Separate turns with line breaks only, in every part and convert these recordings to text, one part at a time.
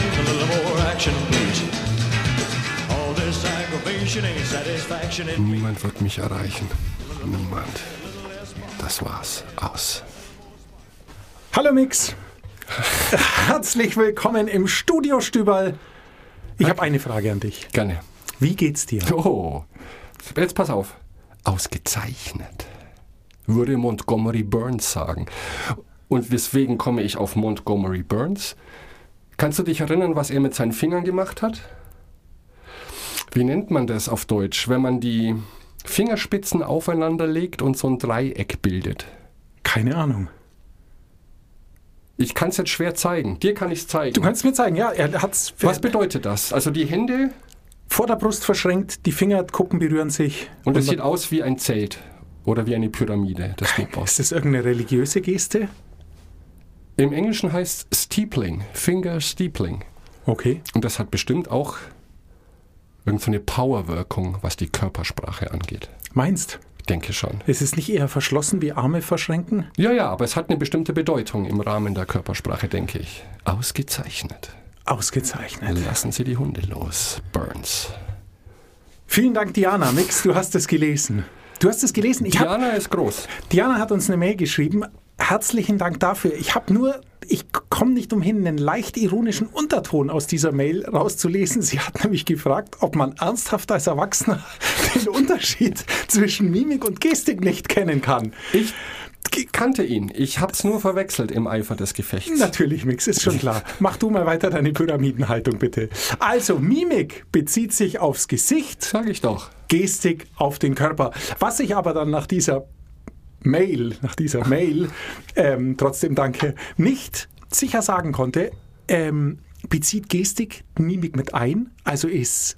a little more action, please. All this aggravation ain't satisfaction in.
Niemand wird mich erreichen. Niemand. Das war's. Aus.
Hallo Mix. Herzlich willkommen im Studio Stüberl. Ich habe eine Frage an dich.
Gerne.
Wie geht's dir?
Oh, jetzt pass auf. Ausgezeichnet. Würde Montgomery Burns sagen. Und weswegen komme ich auf Montgomery Burns? Kannst du dich erinnern, was er mit seinen Fingern gemacht hat? Wie nennt man das auf Deutsch, wenn man die Fingerspitzen aufeinander legt und so ein Dreieck bildet?
Keine Ahnung.
Ich kann es jetzt schwer zeigen. Dir kann ich es zeigen.
Du kannst mir zeigen, ja, er hat's
was bedeutet das? Also die Hände
vor der Brust verschränkt, die Fingerkuppen berühren sich.
und es sieht aus wie ein Zelt oder wie eine Pyramide. Das.
Ist das irgendeine religiöse Geste?
Im Englischen heißt Steepling, Finger Steepling.
Okay.
Und das hat bestimmt auch irgendeine Powerwirkung, was die Körpersprache angeht.
Meinst?
Denke schon.
Ist es nicht eher verschlossen wie Arme verschränken?
Ja, ja, aber es hat eine bestimmte Bedeutung im Rahmen der Körpersprache, denke ich. Ausgezeichnet.
Ausgezeichnet.
Lassen Sie die Hunde los, Burns.
Vielen Dank, Diana. Mix, du hast es gelesen. Du hast es gelesen. Ich hab,
Diana ist groß.
Diana hat uns eine Mail geschrieben. Herzlichen Dank dafür. Ich habe nur, ich komme nicht umhin, einen leicht ironischen Unterton aus dieser Mail rauszulesen. Sie hat nämlich gefragt, ob man ernsthaft als Erwachsener den Unterschied zwischen Mimik und Gestik nicht kennen kann.
Ich kannte ihn. Ich hab's nur verwechselt im Eifer des Gefechts.
Natürlich, Mix, ist schon klar. Mach du mal weiter deine Pyramidenhaltung, bitte. Also, Mimik bezieht sich aufs Gesicht,
Sag ich doch.
Gestik auf den Körper. Was ich aber dann nach dieser Mail, nach dieser Mail, ähm, trotzdem danke, nicht sicher sagen konnte, ähm, bezieht Gestik Mimik mit ein? Also ist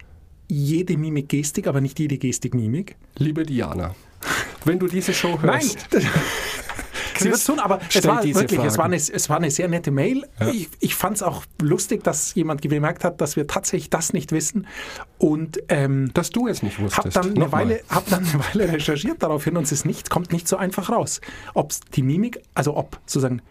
jede Mimik Gestik, aber nicht jede Gestik Mimik?
Liebe Diana, wenn du diese Show
Nein! Sie wird tun, aber es war wirklich, es war, eine, es war eine sehr nette Mail. Ich, ich fand es auch lustig, dass jemand gemerkt hat, dass wir tatsächlich das nicht wissen. Und ähm,
dass du es nicht
habe
wusstest.
dann, eine. Weile, hab dann eine Weile recherchiert daraufhin und es ist nicht, kommt nicht so einfach raus. Ob die Mimik, also ob sozusagen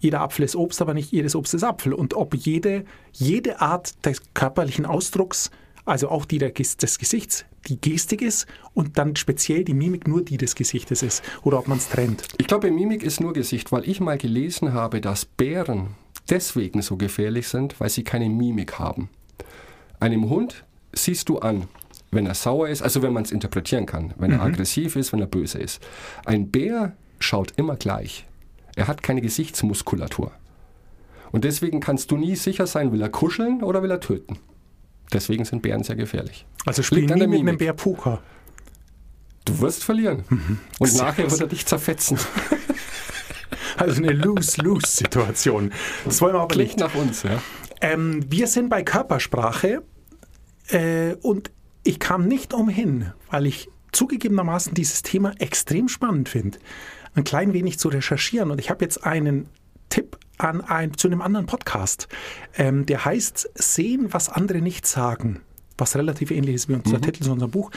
jeder Apfel ist Obst, aber nicht jedes Obst ist Apfel. Und ob jede, jede Art des körperlichen Ausdrucks, also auch die des Gesichts, die Gestik ist und dann speziell die Mimik nur die des Gesichtes ist. Oder ob man es trennt.
Ich glaube, Mimik ist nur Gesicht, weil ich mal gelesen habe, dass Bären deswegen so gefährlich sind, weil sie keine Mimik haben. Einem Hund siehst du an, wenn er sauer ist, also wenn man es interpretieren kann, wenn er aggressiv ist, wenn er böse ist. Ein Bär schaut immer gleich. Er hat keine Gesichtsmuskulatur. Und deswegen kannst du nie sicher sein, will er kuscheln oder will er töten. Deswegen sind Bären sehr gefährlich.
Also spielen nie mit einem. Bär Poker.
Du wirst verlieren. Und nachher wird er dich zerfetzen.
Also eine Lose-Lose-Situation. Das wollen wir aber
Klingt
nicht.
nach uns, ja.
Ähm, wir sind bei Körpersprache äh, und ich kam nicht umhin, weil ich zugegebenermaßen dieses Thema extrem spannend finde, ein klein wenig zu recherchieren. Und ich habe jetzt einen Tipp an ein, zu einem anderen Podcast. Ähm, der heißt Sehen, was andere nicht sagen. Was relativ ähnlich ist wie unser Titel zu unserem Buch,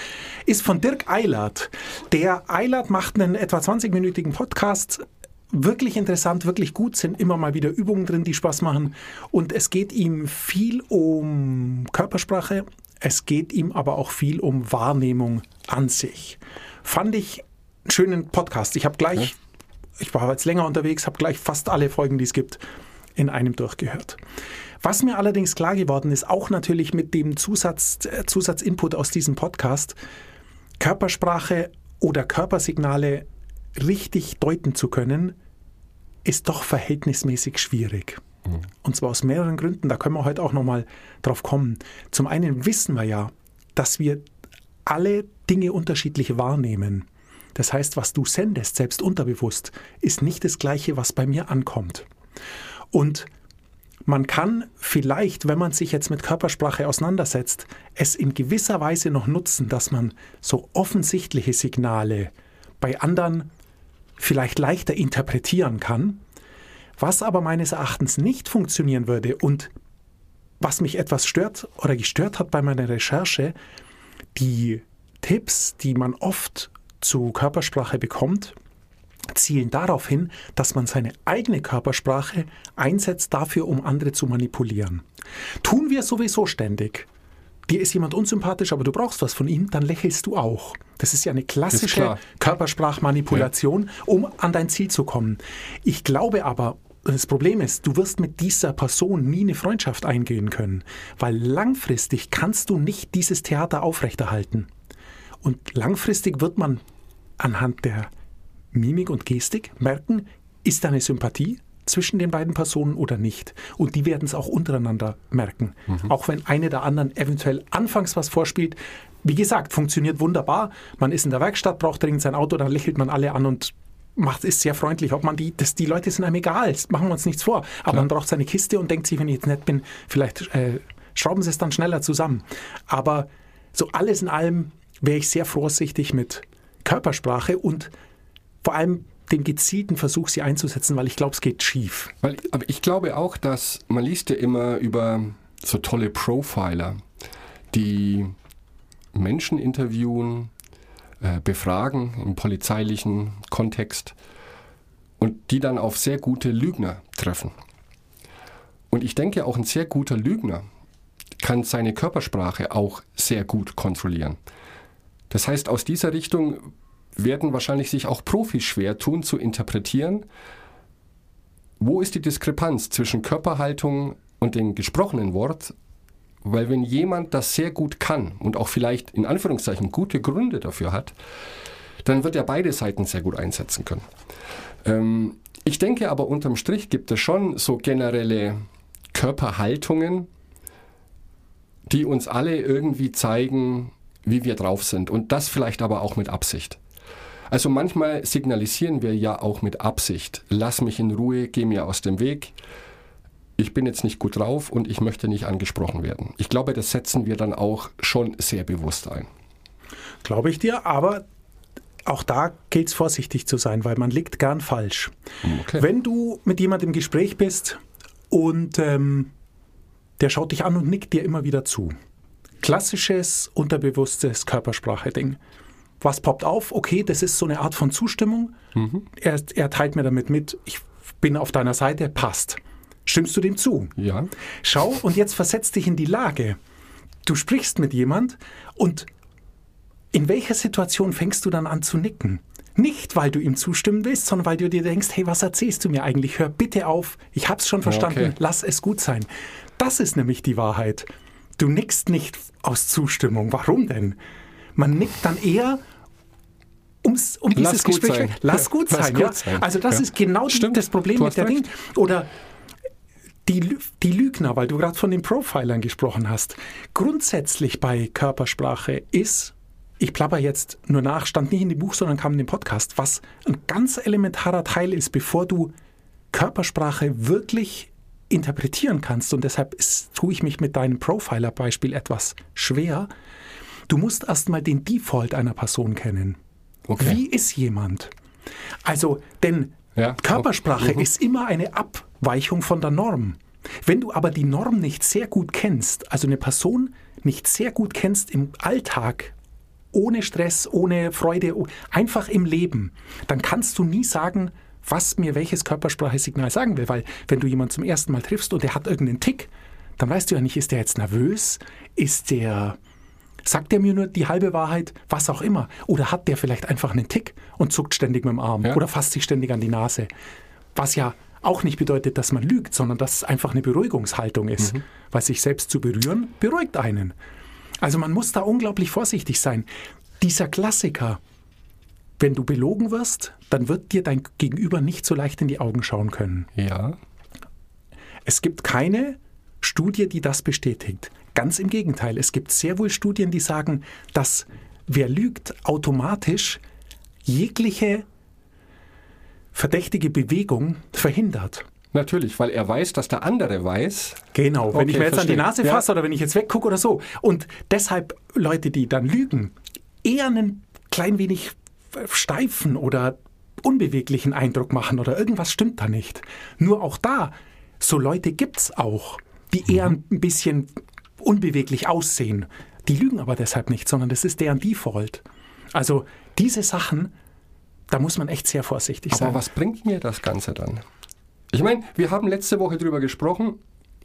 ist von Dirk Eilert. Der Eilert macht einen etwa 20-minütigen Podcast wirklich interessant, wirklich gut, sind immer mal wieder Übungen drin, die Spaß machen. Und es geht ihm viel um Körpersprache, es geht ihm aber auch viel um Wahrnehmung an sich. Fand ich einen schönen Podcast. Ich habe gleich, ich war jetzt länger unterwegs, habe gleich fast alle Folgen, die es gibt, in einem durchgehört. Was mir allerdings klar geworden ist, auch natürlich mit dem Zusatz, äh, Zusatzinput aus diesem Podcast, Körpersprache oder Körpersignale richtig deuten zu können, ist doch verhältnismäßig schwierig. Und zwar aus mehreren Gründen, da können wir heute auch nochmal drauf kommen. Zum einen wissen wir ja, dass wir alle Dinge unterschiedlich wahrnehmen. Das heißt, was du sendest, selbst unterbewusst, ist nicht das gleiche, was bei mir ankommt. Und man kann vielleicht, wenn man sich jetzt mit Körpersprache auseinandersetzt, es in gewisser Weise noch nutzen, dass man so offensichtliche Signale bei anderen vielleicht leichter interpretieren kann. Was aber meines Erachtens nicht funktionieren würde und was mich etwas stört oder gestört hat bei meiner Recherche, die Tipps, die man oft zu Körpersprache bekommt, zielen darauf hin, dass man seine eigene Körpersprache einsetzt dafür, um andere zu manipulieren. Tun wir sowieso ständig. Dir ist jemand unsympathisch, aber du brauchst was von ihm, dann lächelst du auch. Das ist ja eine klassische. Körpersprachmanipulation, um an dein Ziel zu kommen. Ich glaube aber, das Problem ist, du wirst mit dieser Person nie eine Freundschaft eingehen können, weil langfristig kannst du nicht dieses Theater aufrechterhalten. Und langfristig wird man anhand der Mimik und Gestik merken, ist da eine Sympathie zwischen den beiden Personen oder nicht. Und die werden es auch untereinander merken. Auch wenn eine der anderen eventuell anfangs was vorspielt. Wie gesagt, funktioniert wunderbar. Man ist in der Werkstatt, braucht dringend sein Auto, dann lächelt man alle an und macht ist sehr freundlich. Ob man die, das, die Leute sind einem egal, machen wir uns nichts vor. Aber man braucht seine Kiste und denkt sich, wenn ich jetzt nett bin, vielleicht äh, schrauben sie es dann schneller zusammen. Aber so alles in allem wäre ich sehr vorsichtig mit Körpersprache und vor allem den gezielten Versuch, sie einzusetzen, weil ich glaube, es geht schief.
Weil, aber ich glaube auch, dass man liest ja immer über so tolle Profiler, die Menschen interviewen, äh, befragen im polizeilichen Kontext und die dann auf sehr gute Lügner treffen. Und ich denke, auch ein sehr guter Lügner kann seine Körpersprache auch sehr gut kontrollieren. Das heißt, aus dieser Richtung werden wahrscheinlich sich auch Profis schwer tun zu interpretieren, wo ist die Diskrepanz zwischen Körperhaltung und dem gesprochenen Wort, weil wenn jemand das sehr gut kann und auch vielleicht in Anführungszeichen gute Gründe dafür hat, dann wird er beide Seiten sehr gut einsetzen können. Ähm, ich denke aber unterm Strich gibt es schon so generelle Körperhaltungen, die uns alle irgendwie zeigen, wie wir drauf sind. Und das vielleicht aber auch mit Absicht. Also manchmal signalisieren wir ja auch mit Absicht, lass mich in Ruhe, geh mir aus dem Weg. Ich bin jetzt nicht gut drauf und ich möchte nicht angesprochen werden. Ich glaube, das setzen wir dann auch schon sehr bewusst ein.
Glaube ich dir, aber auch da gilt es vorsichtig zu sein, weil man liegt gern falsch.
Okay.
Wenn du mit jemandem im Gespräch bist und ähm, der schaut dich an und nickt dir immer wieder zu. Klassisches, unterbewusstes Körpersprache-Ding. Was poppt auf? Okay, das ist so eine Art von Zustimmung. Er, er teilt mir damit mit, ich bin auf deiner Seite, passt. Stimmst du dem zu?
Ja.
Schau, und jetzt versetz dich in die Lage. Du sprichst mit jemand und in welcher Situation fängst du dann an zu nicken? Nicht, weil du ihm zustimmen willst, sondern weil du dir denkst, hey, was erzählst du mir eigentlich? Hör bitte auf, ich hab's schon verstanden,
okay.
lass es gut sein. Das ist nämlich die Wahrheit. Du nickst nicht aus Zustimmung. Warum denn? Man nickt dann eher, ums, um dieses
Lass gut
Gespräch.
sein.
Lass gut
Lass
sein,
gut
ja.
sein.
Also das
Ja.
ist genau
Stimmt.
das Problem mit der Ding.
recht.
Oder die, die Lügner, weil du gerade von den Profilern gesprochen hast. Grundsätzlich bei Körpersprache ist, ich plapper jetzt nur nach, stand nicht in dem Buch, sondern kam in dem Podcast, was ein ganz elementarer Teil ist, bevor du Körpersprache wirklich interpretieren kannst. Und deshalb ist, tue ich mich mit deinem Profiler-Beispiel etwas schwer. Du musst erstmal den Default einer Person kennen.
Okay.
Wie ist jemand? Also, denn
Ja,
Körpersprache
okay. Mhm.
ist immer eine Abweichung von der Norm. Wenn du aber die Norm nicht sehr gut kennst, also eine Person nicht sehr gut kennst im Alltag, ohne Stress, ohne Freude, oh- einfach im Leben, dann kannst du nie sagen, was mir welches Körpersprachesignal sagen will. Weil wenn du jemanden zum ersten Mal triffst und der hat irgendeinen Tick, dann weißt du ja nicht, ist der jetzt nervös? Ist der, sagt der mir nur die halbe Wahrheit? Was auch immer. Oder hat der vielleicht einfach einen Tick und zuckt ständig mit dem Arm
Ja.
oder fasst sich ständig an die Nase? Was ja auch nicht bedeutet, dass man lügt, sondern dass es einfach eine Beruhigungshaltung ist. Weil sich selbst zu berühren, beruhigt einen. Also man muss da unglaublich vorsichtig sein. Dieser Klassiker, wenn du belogen wirst, dann wird dir dein Gegenüber nicht so leicht in die Augen schauen können.
Ja.
Es gibt keine Studie, die das bestätigt. Ganz im Gegenteil, es gibt sehr wohl Studien, die sagen, dass wer lügt, automatisch jegliche verdächtige Bewegung verhindert.
Natürlich, weil er weiß, dass der andere weiß.
Genau, wenn
Okay,
ich mir jetzt an die
verstehe.
Nase
Ja.
fasse oder wenn ich jetzt weggucke oder so. Und deshalb Leute, die dann lügen, eher einen klein wenig steifen oder unbeweglichen Eindruck machen oder irgendwas stimmt da nicht. Nur auch da, so Leute gibt's auch, die eher ein bisschen unbeweglich aussehen. Die lügen aber deshalb nicht, sondern das ist deren Default. Also diese Sachen da muss man echt sehr vorsichtig sein.
Aber was bringt mir das Ganze dann? Ich meine, wir haben letzte Woche drüber gesprochen,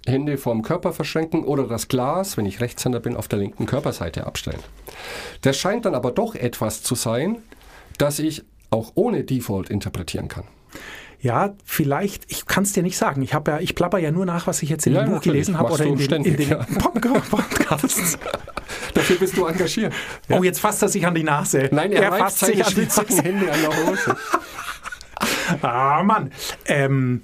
Hände vorm Körper verschränken oder das Glas, wenn ich Rechtshänder bin, auf der linken Körperseite abstellen. Das scheint dann aber doch etwas zu sein, das ich auch ohne Default interpretieren kann.
Ja, vielleicht, ich kann es dir nicht sagen. Ich, ja, ich plapper ja nur nach, was ich jetzt in
Ja,
dem Buch gelesen habe oder in den, in den
ja.
Podcasts.
Dafür bist du engagiert.
Oh, jetzt fasst er sich an die Nase.
Nein, er, reibt
fasst sich an die Nase.
Hände an der Hose.
Ah, Mann. Ähm,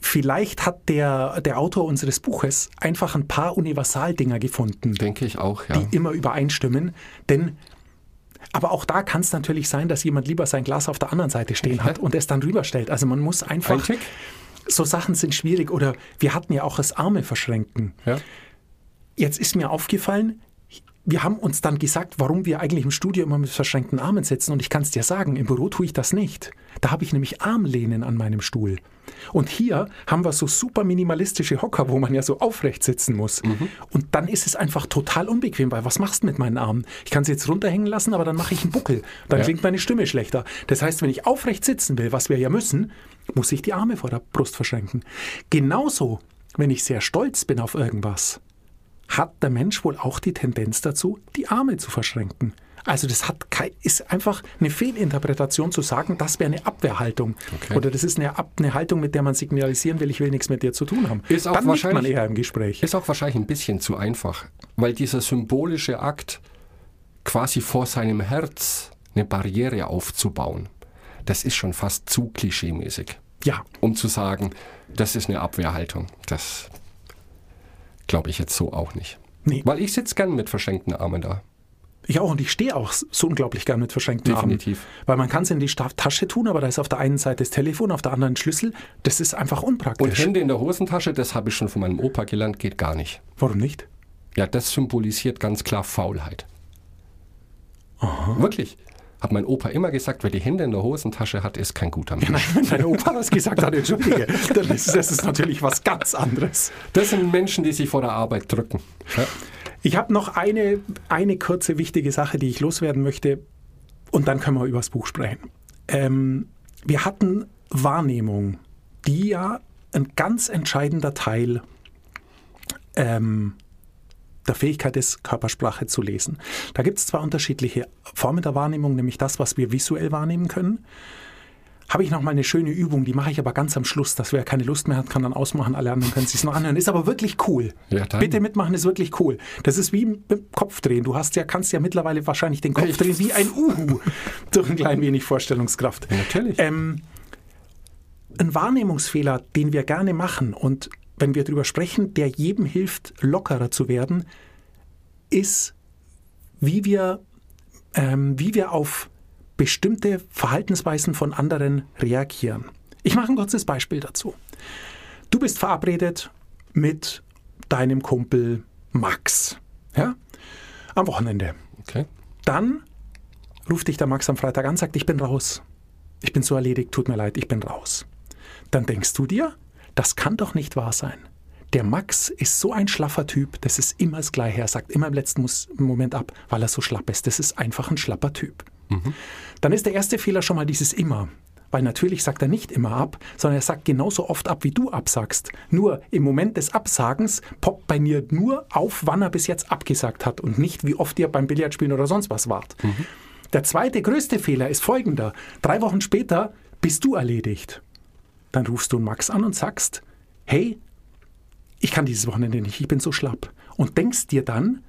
vielleicht hat der, der Autor unseres Buches einfach ein paar Universaldinger gefunden,
Denke ich auch, ja.
die immer übereinstimmen. Denn, aber auch da kann es natürlich sein, dass jemand lieber sein Glas auf der anderen Seite stehen hat und es dann rüberstellt. Also man muss einfach.
Ein.
So Sachen sind schwierig. Oder wir hatten ja auch das Arme verschränken.
Ja.
Jetzt ist mir aufgefallen, wir haben uns dann gesagt, warum wir eigentlich im Studio immer mit verschränkten Armen sitzen. Und ich kann es dir sagen, im Büro tue ich das nicht. Da habe ich nämlich Armlehnen an meinem Stuhl. Und hier haben wir so super minimalistische Hocker, wo man ja so aufrecht sitzen muss. Und dann ist es einfach total unbequem, weil was machst du mit meinen Armen? Ich kann sie jetzt runterhängen lassen, aber dann mache ich einen Buckel. Dann
Ja.
klingt meine Stimme schlechter. Das heißt, wenn ich aufrecht sitzen will, was wir ja müssen, muss ich die Arme vor der Brust verschränken. Genauso, wenn ich sehr stolz bin auf irgendwas, hat der Mensch wohl auch die Tendenz dazu, die Arme zu verschränken. Also das hat ist einfach eine Fehlinterpretation zu sagen, das wäre eine Abwehrhaltung.
Okay.
Oder das ist eine, Ab eine Haltung, mit der man signalisieren will, ich will nichts mit dir zu tun haben.
Ist auch
Dann nickt man
wahrscheinlich-
eher im Gespräch.
Ist auch wahrscheinlich ein bisschen zu einfach, weil dieser symbolische Akt, quasi vor seinem Herz eine Barriere aufzubauen, das ist schon fast zu klischeemäßig,
Ja,
um zu sagen, das ist eine Abwehrhaltung. Das glaube ich jetzt so auch nicht.
nee,
Weil ich sitze gern mit verschränkten Armen da.
Ich auch und ich stehe auch so unglaublich gern mit verschränkten
Definitiv.
Armen. Weil man kann es in die Tasche tun, aber da ist auf der einen Seite das Telefon, auf der anderen Schlüssel. Das ist einfach
Und
unpraktisch.
Hände in der Hosentasche, das habe ich schon von meinem Opa gelernt, geht gar nicht.
Warum nicht?
Ja, das symbolisiert ganz klar Faulheit. Wirklich. Hat mein Opa immer gesagt, wer die Hände in der Hosentasche hat, ist kein guter Mensch.
Nein, wenn dein Opa das gesagt hat, entschuldige, dann ist das ist natürlich was ganz anderes.
Das sind Menschen, die sich vor der Arbeit drücken. Ja.
Ich habe noch eine, eine kurze wichtige Sache, die ich loswerden möchte, und dann können wir über das Buch sprechen. Ähm, wir hatten Wahrnehmung, die ja ein ganz entscheidender Teil ähm, der Fähigkeit ist, Körpersprache zu lesen. Da gibt es zwei unterschiedliche Formen der Wahrnehmung, nämlich das, was wir visuell wahrnehmen können. Habe ich noch mal eine schöne Übung, die mache ich aber ganz am Schluss, dass wer keine Lust mehr hat, kann dann ausmachen, alle anderen können sich noch anhören. Ist aber wirklich cool.
Ja.
Bitte mitmachen, ist wirklich cool. Das ist wie mit Kopfdrehen. Du hast ja, kannst ja mittlerweile wahrscheinlich den Kopf drehen wie ein Uhu. Durch ein klein wenig Vorstellungskraft.
Natürlich.
Ähm, ein Wahrnehmungsfehler, den wir gerne machen und wenn wir darüber sprechen, der jedem hilft, lockerer zu werden, ist, wie wir, ähm, wie wir auf bestimmte Verhaltensweisen von anderen reagieren. Ich mache ein kurzes Beispiel dazu. Du bist verabredet mit deinem Kumpel Max ja? am Wochenende.
Okay.
Dann ruft dich der Max am Freitag an, sagt, ich bin raus. Ich bin so erledigt, tut mir leid, ich bin raus. Dann denkst du dir, das kann doch nicht wahr sein. Der Max ist so ein schlaffer Typ, das ist immer das Gleiche. Er sagt immer im letzten Moment ab, weil er so schlapp ist. Das ist einfach ein schlapper Typ. Dann ist der erste Fehler schon mal dieses immer. Weil natürlich sagt er nicht immer ab, sondern er sagt genauso oft ab, wie du absagst. Nur im Moment des Absagens poppt bei mir nur auf, wann er bis jetzt abgesagt hat und nicht, wie oft ihr beim Billardspielen oder sonst was wart. Der zweite größte Fehler ist folgender. Drei Wochen später bist du erledigt. Dann rufst du Max an und sagst, hey, ich kann dieses Wochenende nicht, ich bin so schlapp. Und denkst dir dann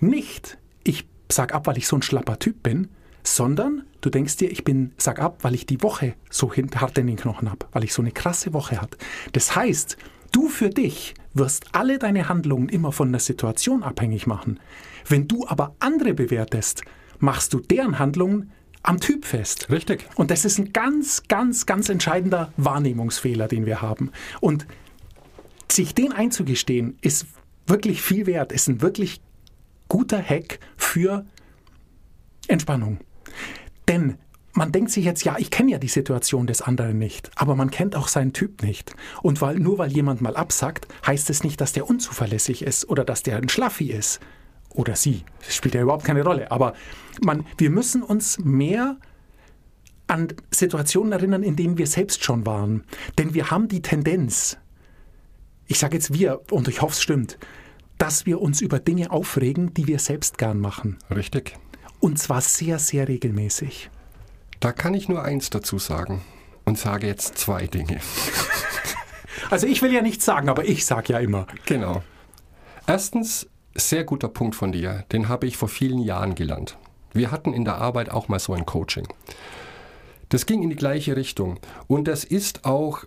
nicht, ich sag ab, weil ich so ein schlapper Typ bin, sondern du denkst dir, ich bin, sag ab, weil ich die Woche so hart in den Knochen habe, weil ich so eine krasse Woche hatte. Das heißt, du für dich wirst alle deine Handlungen immer von der Situation abhängig machen. Wenn du aber andere bewertest, machst du deren Handlungen am Typ fest.
Richtig.
Und das ist ein ganz, ganz, ganz entscheidender Wahrnehmungsfehler, den wir haben. Und sich den einzugestehen, ist wirklich viel wert, ist ein wirklich guter Hack für Entspannung. Denn man denkt sich jetzt, ja, ich kenne ja die Situation des anderen nicht, aber man kennt auch seinen Typ nicht. Und weil, nur weil jemand mal absagt, heißt es nicht, dass der unzuverlässig ist oder dass der ein Schlaffi ist. Oder sie. Das spielt ja überhaupt keine Rolle. Aber man, wir müssen uns mehr an Situationen erinnern, in denen wir selbst schon waren. Denn wir haben die Tendenz, ich sage jetzt wir, und ich hoffe es stimmt, dass wir uns über Dinge aufregen, die wir selbst gern machen.
Richtig.
Und zwar sehr, sehr regelmäßig.
Da kann ich nur eins dazu sagen und sage jetzt zwei Dinge.
Also ich will ja nichts sagen, aber ich sage ja immer.
Genau. Erstens, sehr guter Punkt von dir, den habe ich vor vielen Jahren gelernt. Wir hatten in der Arbeit auch mal so ein Coaching. Das ging in die gleiche Richtung. Und das ist auch,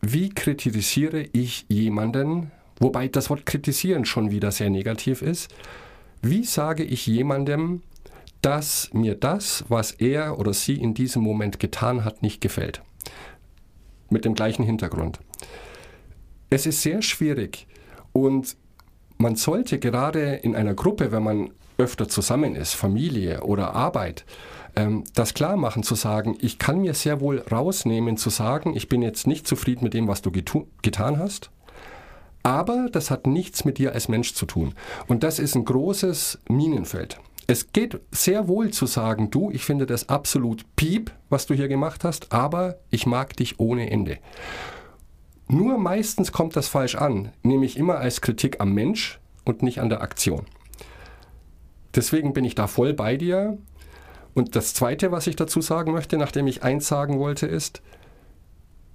wie kritisiere ich jemanden, wobei das Wort kritisieren schon wieder sehr negativ ist. Wie sage ich jemandem, dass mir das, was er oder sie in diesem Moment getan hat, nicht gefällt? Mit dem gleichen Hintergrund. Es ist sehr schwierig und man sollte gerade in einer Gruppe, wenn man öfter zusammen ist, Familie oder Arbeit, ähm, das klar machen, zu sagen, ich kann mir sehr wohl rausnehmen, zu sagen, ich bin jetzt nicht zufrieden mit dem, was du getan hast, aber das hat nichts mit dir als Mensch zu tun. Und das ist ein großes Minenfeld. Es geht sehr wohl zu sagen, du, ich finde das absolut piep, was du hier gemacht hast, aber ich mag dich ohne Ende. Nur meistens kommt das falsch an, nämlich immer als Kritik am Mensch und nicht an der Aktion. Deswegen bin ich da voll bei dir. Und das Zweite, was ich dazu sagen möchte, nachdem ich eins sagen wollte, ist,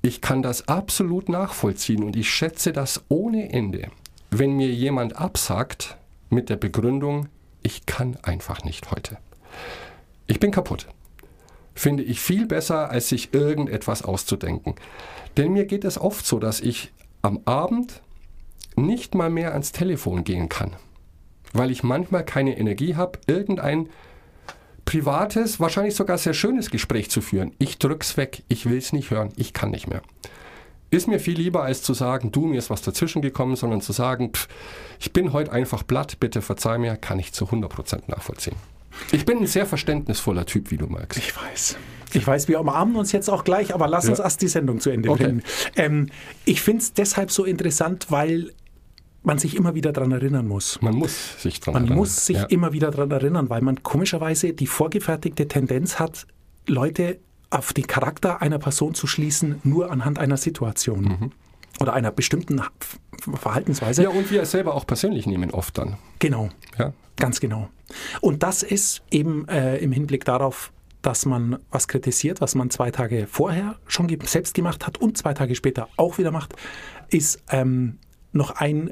ich kann das absolut nachvollziehen und ich schätze das ohne Ende, wenn mir jemand absagt mit der Begründung, ich kann einfach nicht heute. Ich bin kaputt. Finde ich viel besser, als sich irgendetwas auszudenken. Denn mir geht es oft so, dass ich am Abend nicht mal mehr ans Telefon gehen kann, weil ich manchmal keine Energie habe, irgendein privates, wahrscheinlich sogar sehr schönes Gespräch zu führen. Ich drück's weg, ich will's nicht hören, ich kann nicht mehr. Ist mir viel lieber, als zu sagen, du, mir ist was dazwischen gekommen, sondern zu sagen, pff, ich bin heute einfach platt, bitte verzeih mir, kann ich zu 100% nachvollziehen. Ich bin ein sehr verständnisvoller Typ, wie du magst.
Ich weiß. Ich weiß, wir umarmen uns jetzt auch gleich, aber lass
Ja.
uns erst die Sendung zu Ende
Okay.
bringen. Ähm, ich finde es deshalb so interessant, weil man sich immer wieder daran erinnern muss.
Man muss sich dran
Man
erinnern.
muss sich
ja.
immer wieder daran erinnern, weil man komischerweise die vorgefertigte Tendenz hat, Leute auf den Charakter einer Person zu schließen, nur anhand einer Situation
Mhm.
oder einer bestimmten Verhaltensweise.
Ja, und wir es selber auch persönlich nehmen oft dann.
Genau,
Ja.
ganz genau. Und das ist eben äh, im Hinblick darauf, dass man was kritisiert, was man zwei Tage vorher schon ge selbst gemacht hat und zwei Tage später auch wieder macht, ist ähm, noch ein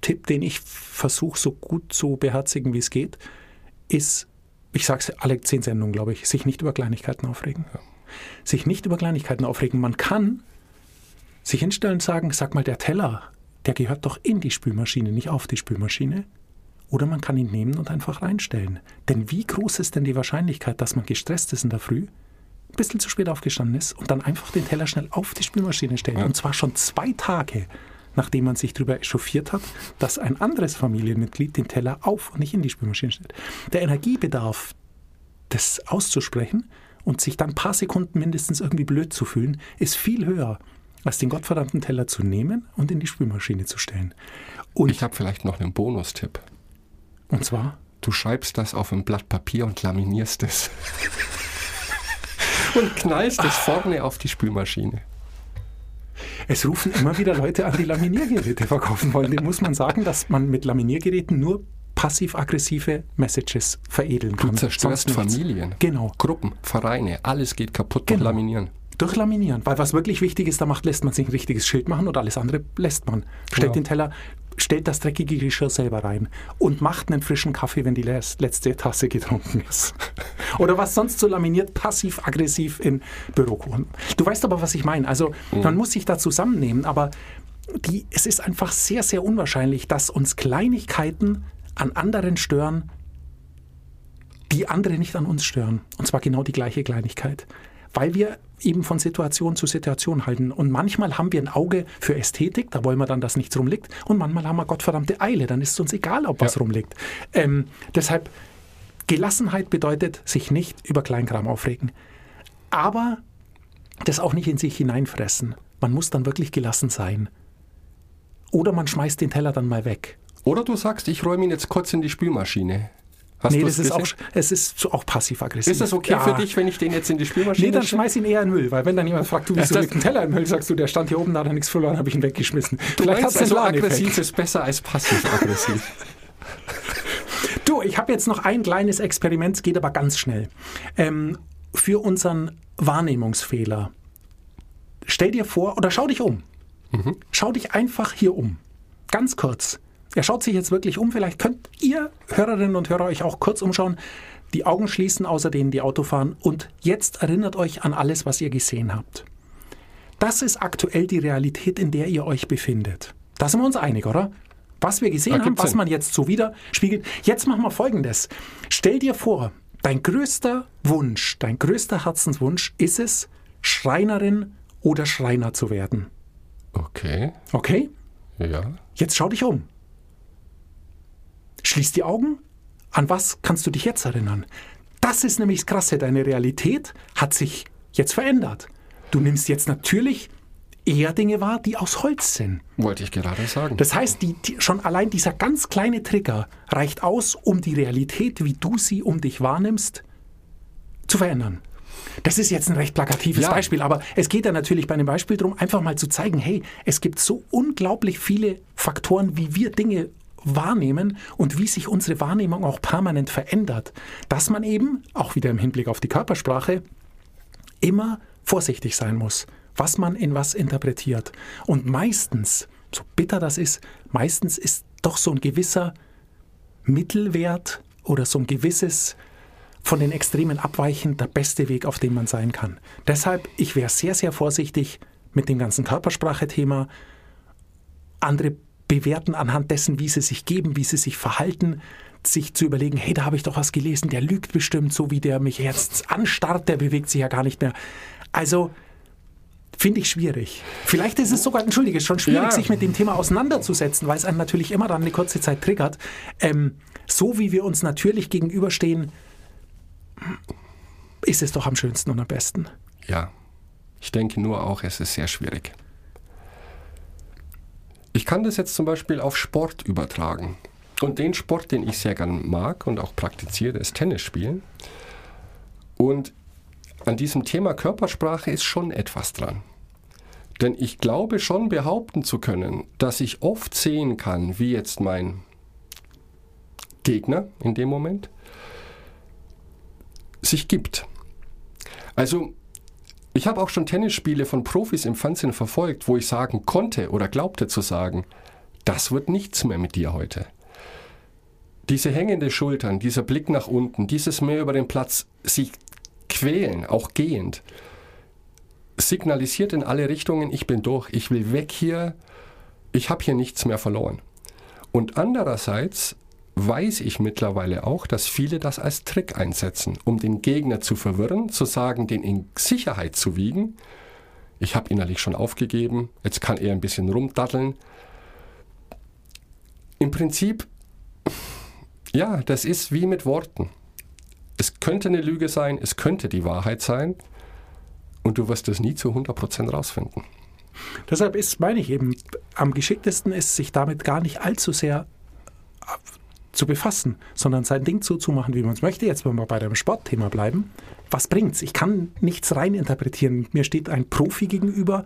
Tipp, den ich versuche so gut zu beherzigen, wie es geht, ist, ich sage es alle zehn Sendungen, glaube ich, sich nicht über Kleinigkeiten aufregen. Sich nicht über Kleinigkeiten aufregen. Man kann sich hinstellen und sagen, sag mal, der Teller, der gehört doch in die Spülmaschine, nicht auf die Spülmaschine. Oder man kann ihn nehmen und einfach reinstellen. Denn wie groß ist denn die Wahrscheinlichkeit, dass man gestresst ist in der Früh, ein bisschen zu spät aufgestanden ist und dann einfach den Teller schnell auf die Spülmaschine stellt? Und zwar schon zwei Tage, nachdem man sich darüber echauffiert hat, dass ein anderes Familienmitglied den Teller auf und nicht in die Spülmaschine stellt. Der Energiebedarf, das auszusprechen und sich dann ein paar Sekunden mindestens irgendwie blöd zu fühlen, ist viel höher, als den gottverdammten Teller zu nehmen und in die Spülmaschine zu stellen. Und,
Ich habe vielleicht noch einen Bonustipp.
und zwar,
Du schreibst das auf ein Blatt Papier und laminierst es. und knallst es vorne auf die Spülmaschine.
Es rufen immer wieder Leute an, die Laminiergeräte verkaufen wollen. Dem muss man sagen, dass man mit Laminiergeräten nur passiv-aggressive Messages veredeln
Du
kann.
zerstörst
Sonst nichts.
Familien,
Genau.
Gruppen, Vereine, alles geht kaputt durch
Genau.
Laminieren.
Durch Laminieren. Weil was wirklich wichtig ist, da macht, lässt man sich ein richtiges Schild machen und alles andere lässt man. Stellt
Genau.
den Teller, stellt das dreckige Geschirr selber rein und macht einen frischen Kaffee, wenn die letzte Tasse getrunken ist. Oder was sonst so laminiert, passiv-aggressiv in Bürokuchen. Du weißt aber, was ich meine. Also man muss sich da zusammennehmen, aber die, es ist einfach sehr, sehr unwahrscheinlich, dass uns Kleinigkeiten an anderen stören, die andere nicht an uns stören. Und zwar genau die gleiche Kleinigkeit. Weil wir eben von Situation zu Situation halten. Und manchmal haben wir ein Auge für Ästhetik, da wollen wir dann, dass nichts rumliegt. Und manchmal haben wir gottverdammte Eile, dann ist es uns egal, ob was
Ja.
rumliegt. Ähm, deshalb, Gelassenheit bedeutet, sich nicht über Kleinkram aufregen. Aber das auch nicht in sich hineinfressen. Man muss dann wirklich gelassen sein. Oder man schmeißt den Teller dann mal weg.
Oder du sagst, ich räume ihn jetzt kurz in die Spülmaschine. Hast
nee, das ist auch, es ist auch passiv-aggressiv.
Ist das okay
Ja.
für dich, wenn ich den jetzt in die Spielmaschine
Nee, dann schmeiß ihn eher in den Müll, weil wenn dann jemand fragt, du, wieso
das-
liegt ein Teller im Müll, sagst du, der stand hier oben, da hat er nichts verloren, habe ich ihn weggeschmissen.
Du
Vielleicht
meinst also, aggressiv ist besser als passiv-aggressiv.
Du, ich habe jetzt noch ein kleines Experiment, es geht aber ganz schnell. Ähm, für unseren Wahrnehmungsfehler. Stell dir vor, oder schau dich um. Schau dich einfach hier um. Ganz kurz. Er schaut sich jetzt wirklich um. Vielleicht könnt ihr Hörerinnen und Hörer euch auch kurz umschauen. Die Augen schließen, außer denen, die Auto fahren. Und jetzt erinnert euch an alles, was ihr gesehen habt. Das ist aktuell die Realität, in der ihr euch befindet. Da sind wir uns einig, oder? Was wir gesehen haben,
gibt's
was
Sinn.
man jetzt so widerspiegelt. Jetzt machen wir Folgendes. Stell dir vor, dein größter Wunsch, dein größter Herzenswunsch ist es, Schreinerin oder Schreiner zu werden.
Okay,
Okay?
ja.
Jetzt schau dich um. Schließ die Augen. An was kannst du dich jetzt erinnern? Das ist nämlich das Krasse. Deine Realität hat sich jetzt verändert. Du nimmst jetzt natürlich eher Dinge wahr, die aus Holz sind.
Wollte ich gerade sagen.
Das heißt, die, die, schon allein dieser ganz kleine Trigger reicht aus, um die Realität, wie du sie um dich wahrnimmst, zu verändern. Das ist jetzt ein recht plakatives
Ja.
Beispiel, aber es geht ja natürlich bei einem Beispiel darum, einfach mal zu zeigen, hey, es gibt so unglaublich viele Faktoren, wie wir Dinge wahrnehmen und wie sich unsere Wahrnehmung auch permanent verändert, dass man eben, auch wieder im Hinblick auf die Körpersprache, immer vorsichtig sein muss, was man in was interpretiert. Und meistens, so bitter das ist, meistens ist doch so ein gewisser Mittelwert oder so ein gewisses von den Extremen abweichen der beste Weg, auf dem man sein kann. Deshalb, ich wäre sehr, sehr vorsichtig mit dem ganzen Körpersprache-Thema. Andere bewerten anhand dessen, wie sie sich geben, wie sie sich verhalten, sich zu überlegen, hey, da habe ich doch was gelesen, der lügt bestimmt, so wie der mich jetzt anstarrt, der bewegt sich ja gar nicht mehr. Also, finde ich schwierig. Vielleicht ist es sogar, entschuldige, schon schwierig,
Ja.
sich mit dem Thema auseinanderzusetzen, weil es einen natürlich immer dann eine kurze Zeit triggert. Ähm, so wie wir uns natürlich gegenüberstehen, ist es doch am schönsten und am besten.
Ja, ich denke nur auch, es ist sehr schwierig. Ich kann das jetzt zum Beispiel auf Sport übertragen. Und den Sport, den ich sehr gern mag und auch praktiziere, ist Tennis spielen. Und an diesem Thema Körpersprache ist schon etwas dran. Denn ich glaube schon behaupten zu können, dass ich oft sehen kann, wie jetzt mein Gegner in dem Moment sich gibt. Also ich habe auch schon Tennisspiele von Profis im Fernsehen verfolgt, wo ich sagen konnte oder glaubte zu sagen, das wird nichts mehr mit dir heute. Diese hängende Schultern, dieser Blick nach unten, dieses mehr über den Platz, sich quälen, auch gehend, signalisiert in alle Richtungen, ich bin durch, ich will weg hier, ich habe hier nichts mehr verloren. Und andererseits weiß ich mittlerweile auch, dass viele das als Trick einsetzen, um den Gegner zu verwirren, zu sagen, den in Sicherheit zu wiegen. Ich habe innerlich schon aufgegeben, jetzt kann er ein bisschen rumdatteln. Im Prinzip, ja, das ist wie mit Worten. Es könnte eine Lüge sein, es könnte die Wahrheit sein und du wirst es nie zu 100% rausfinden.
Deshalb ist, meine ich eben, am geschicktesten ist, sich damit gar nicht allzu sehr zu befassen, sondern sein Ding zuzumachen, wie man es möchte. Jetzt, wenn wir bei dem Sportthema bleiben, was bringt's? Ich kann nichts reininterpretieren. Mir steht ein Profi gegenüber,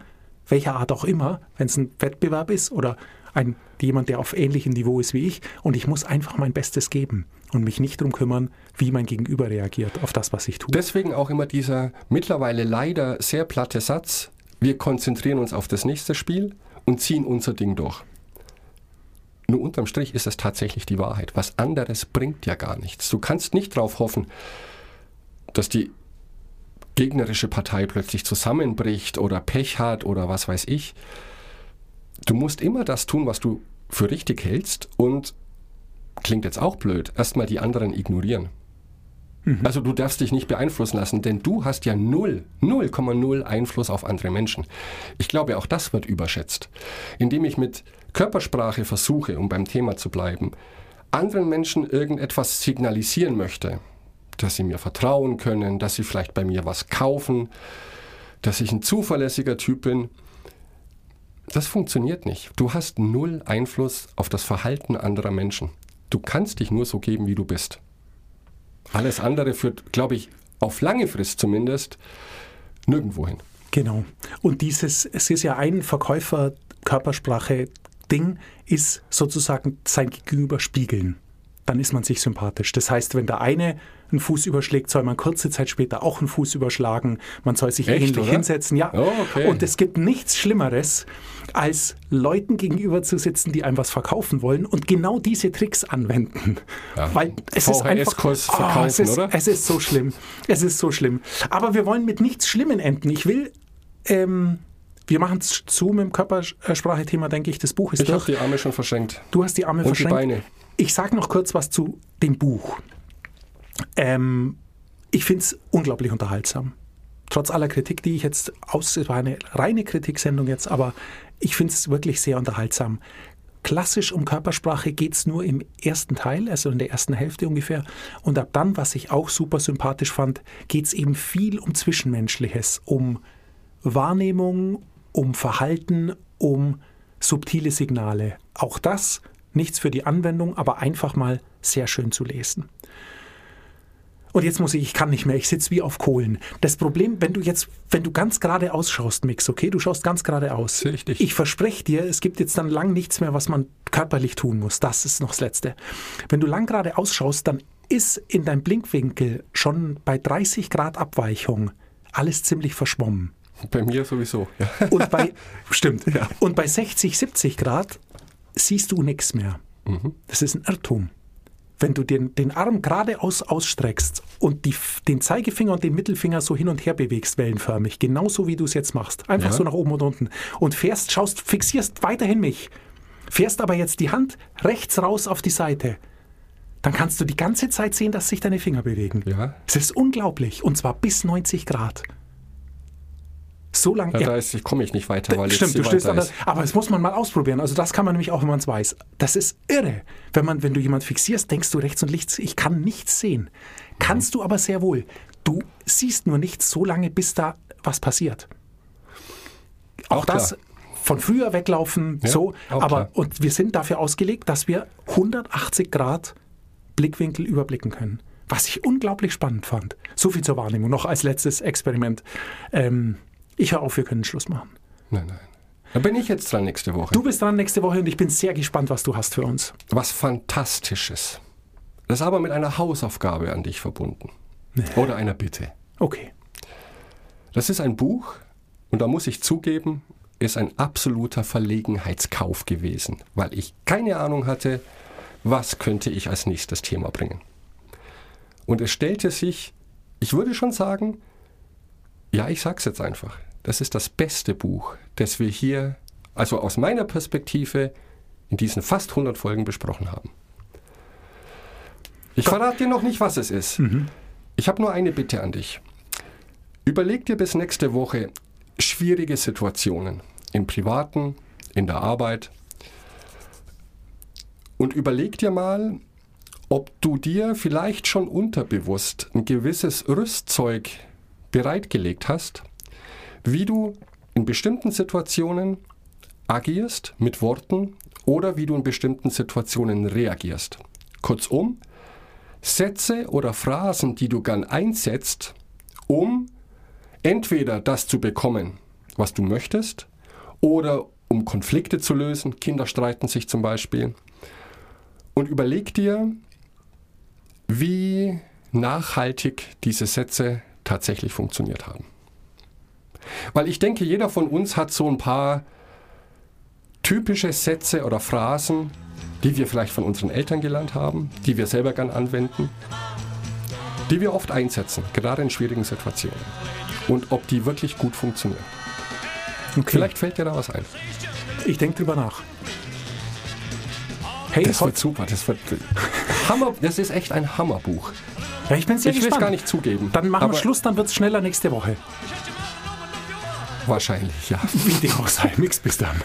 welcher Art auch immer, wenn es ein Wettbewerb ist oder ein, jemand, der auf ähnlichem Niveau ist wie ich, und ich muss einfach mein Bestes geben und mich nicht darum kümmern, wie mein Gegenüber reagiert auf das, was ich tue.
Deswegen auch immer dieser mittlerweile leider sehr platte Satz, wir konzentrieren uns auf das nächste Spiel und ziehen unser Ding durch. Nur unterm Strich ist es tatsächlich die Wahrheit. Was anderes bringt ja gar nichts. Du kannst nicht darauf hoffen, dass die gegnerische Partei plötzlich zusammenbricht oder Pech hat oder was weiß ich. Du musst immer das tun, was du für richtig hältst und klingt jetzt auch blöd, erstmal die anderen ignorieren. Also du darfst dich nicht beeinflussen lassen, denn du hast ja null, 0,0 Einfluss auf andere Menschen. Ich glaube, auch das wird überschätzt. Indem ich mit Körpersprache versuche, um beim Thema zu bleiben, anderen Menschen irgendetwas signalisieren möchte, dass sie mir vertrauen können, dass sie vielleicht bei mir was kaufen, dass ich ein zuverlässiger Typ bin. Das funktioniert nicht. Du hast null Einfluss auf das Verhalten anderer Menschen. Du kannst dich nur so geben, wie du bist. Alles andere führt, glaube ich, auf lange Frist zumindest nirgendwo hin.
Genau. Und dieses, es ist ja ein Verkäufer-Körpersprache-Ding, ist sozusagen sein Gegenüber spiegeln. Dann ist man sich sympathisch. Das heißt, wenn der eine einen Fuß überschlägt, soll man kurze Zeit später auch einen Fuß überschlagen. Man soll sich
Echt,
ähnlich
oder?
hinsetzen. Ja.
Oh, okay.
Und es gibt nichts Schlimmeres, als Leuten gegenüber zu sitzen, die einem was verkaufen wollen und genau diese Tricks anwenden.
Ja.
Weil es ist einfach Oh, es, ist,
oder?
es ist so schlimm. Es ist so schlimm. Aber wir wollen mit nichts Schlimmen enden. Ich will, ähm, wir machen es zu mit dem Körpersprache-Thema, denke ich. Das Buch ist
Ich habe die Arme schon verschränkt.
Du hast die Arme
Und die
verschränkt.
Beine.
Ich sage noch kurz was zu dem Buch. Ähm, ich finde es unglaublich unterhaltsam. Trotz aller Kritik, die ich jetzt aus, es war eine reine Kritiksendung jetzt, aber ich finde es wirklich sehr unterhaltsam. Klassisch um Körpersprache geht es nur im ersten Teil, also in der ersten Hälfte ungefähr. Und ab dann, was ich auch super sympathisch fand, geht es eben viel um Zwischenmenschliches, um Wahrnehmung, um Verhalten, um subtile Signale. Auch das nichts für die Anwendung, aber einfach mal sehr schön zu lesen. Und jetzt muss ich, ich kann nicht mehr, ich sitze wie auf Kohlen. Das Problem, wenn du jetzt, wenn du ganz gerade ausschaust, Mix, okay, du schaust ganz gerade aus.
Dich.
Ich verspreche dir, es gibt jetzt dann lang nichts mehr, was man körperlich tun muss. Das ist noch das Letzte. Wenn du lang gerade ausschaust, dann ist in deinem Blinkwinkel schon bei 30 Grad Abweichung alles ziemlich verschwommen.
Bei mir sowieso. Ja.
Und bei, stimmt. Und bei 60, 70 Grad siehst du nichts mehr. Das ist ein Irrtum. Wenn du den, den Arm geradeaus ausstreckst und die, den Zeigefinger und den Mittelfinger so hin und her bewegst, wellenförmig, genauso wie du es jetzt machst, einfach
Ja.
so nach oben und unten, und fährst, schaust, fixierst weiterhin mich, fährst aber jetzt die Hand rechts raus auf die Seite, dann kannst du die ganze Zeit sehen, dass sich deine Finger bewegen.
Ja.
Es ist unglaublich. Und zwar bis 90 Grad. So lang.
Ja, da ist, komme ich nicht weiter, weil
Stimmt, du stehst an der, aber das muss man mal ausprobieren. Also das kann man nämlich auch, wenn man es weiß. Das ist irre. Wenn, man, wenn du jemand fixierst, denkst du rechts und links, ich kann nichts sehen. Kannst du aber sehr wohl. Du siehst nur nichts so lange, bis da was passiert. Auch,
Auch
das
klar.
von früher weglaufen,
Ja,
so. Aber
klar.
und wir sind dafür ausgelegt, dass wir 180 Grad Blickwinkel überblicken können. Was ich unglaublich spannend fand. So viel zur Wahrnehmung. Noch als letztes Experiment. Ähm, ich höre auf, wir können Schluss machen.
Nein, nein. Da bin ich jetzt dran nächste Woche.
Du bist dran nächste Woche und ich bin sehr gespannt, was du hast für uns.
Was Fantastisches. Das ist aber mit einer Hausaufgabe an dich verbunden. Oder einer Bitte.
Okay.
Das ist ein Buch und da muss ich zugeben, ist ein absoluter Verlegenheitskauf gewesen, weil ich keine Ahnung hatte, was könnte ich als nächstes Thema bringen. Und es stellte sich, ich würde schon sagen, ja, ich sag's jetzt einfach, das ist das beste Buch, das wir hier, also aus meiner Perspektive, in diesen fast 100 Folgen besprochen haben. Ich verrate dir noch nicht, was es ist. Ich habe nur eine Bitte an dich. Überleg dir bis nächste Woche schwierige Situationen im Privaten, in der Arbeit und überleg dir mal, ob du dir vielleicht schon unterbewusst ein gewisses Rüstzeug bereitgelegt hast, wie du in bestimmten Situationen agierst mit Worten oder wie du in bestimmten Situationen reagierst. Kurzum, Sätze oder Phrasen, die du gern einsetzt, um entweder das zu bekommen, was du möchtest, oder um Konflikte zu lösen. Kinder streiten sich zum Beispiel. Und überleg dir, wie nachhaltig diese Sätze tatsächlich funktioniert haben. Weil ich denke, jeder von uns hat so ein paar typische Sätze oder Phrasen, die wir vielleicht von unseren Eltern gelernt haben, die wir selber gern anwenden, die wir oft einsetzen, gerade in schwierigen Situationen. Und ob die wirklich gut funktionieren.
okay.
Vielleicht fällt dir da was ein.
Ich denke drüber nach. Hey,
Das wird super. Das wird Hammer. Das ist echt ein Hammerbuch.
ja, ich bin sehr
Ich will es
gespannt.
gar nicht zugeben.
Dann machen wir Schluss, dann wird es schneller nächste Woche.
Wahrscheinlich, ja.
Wie dem auch sei. Nix bis dann.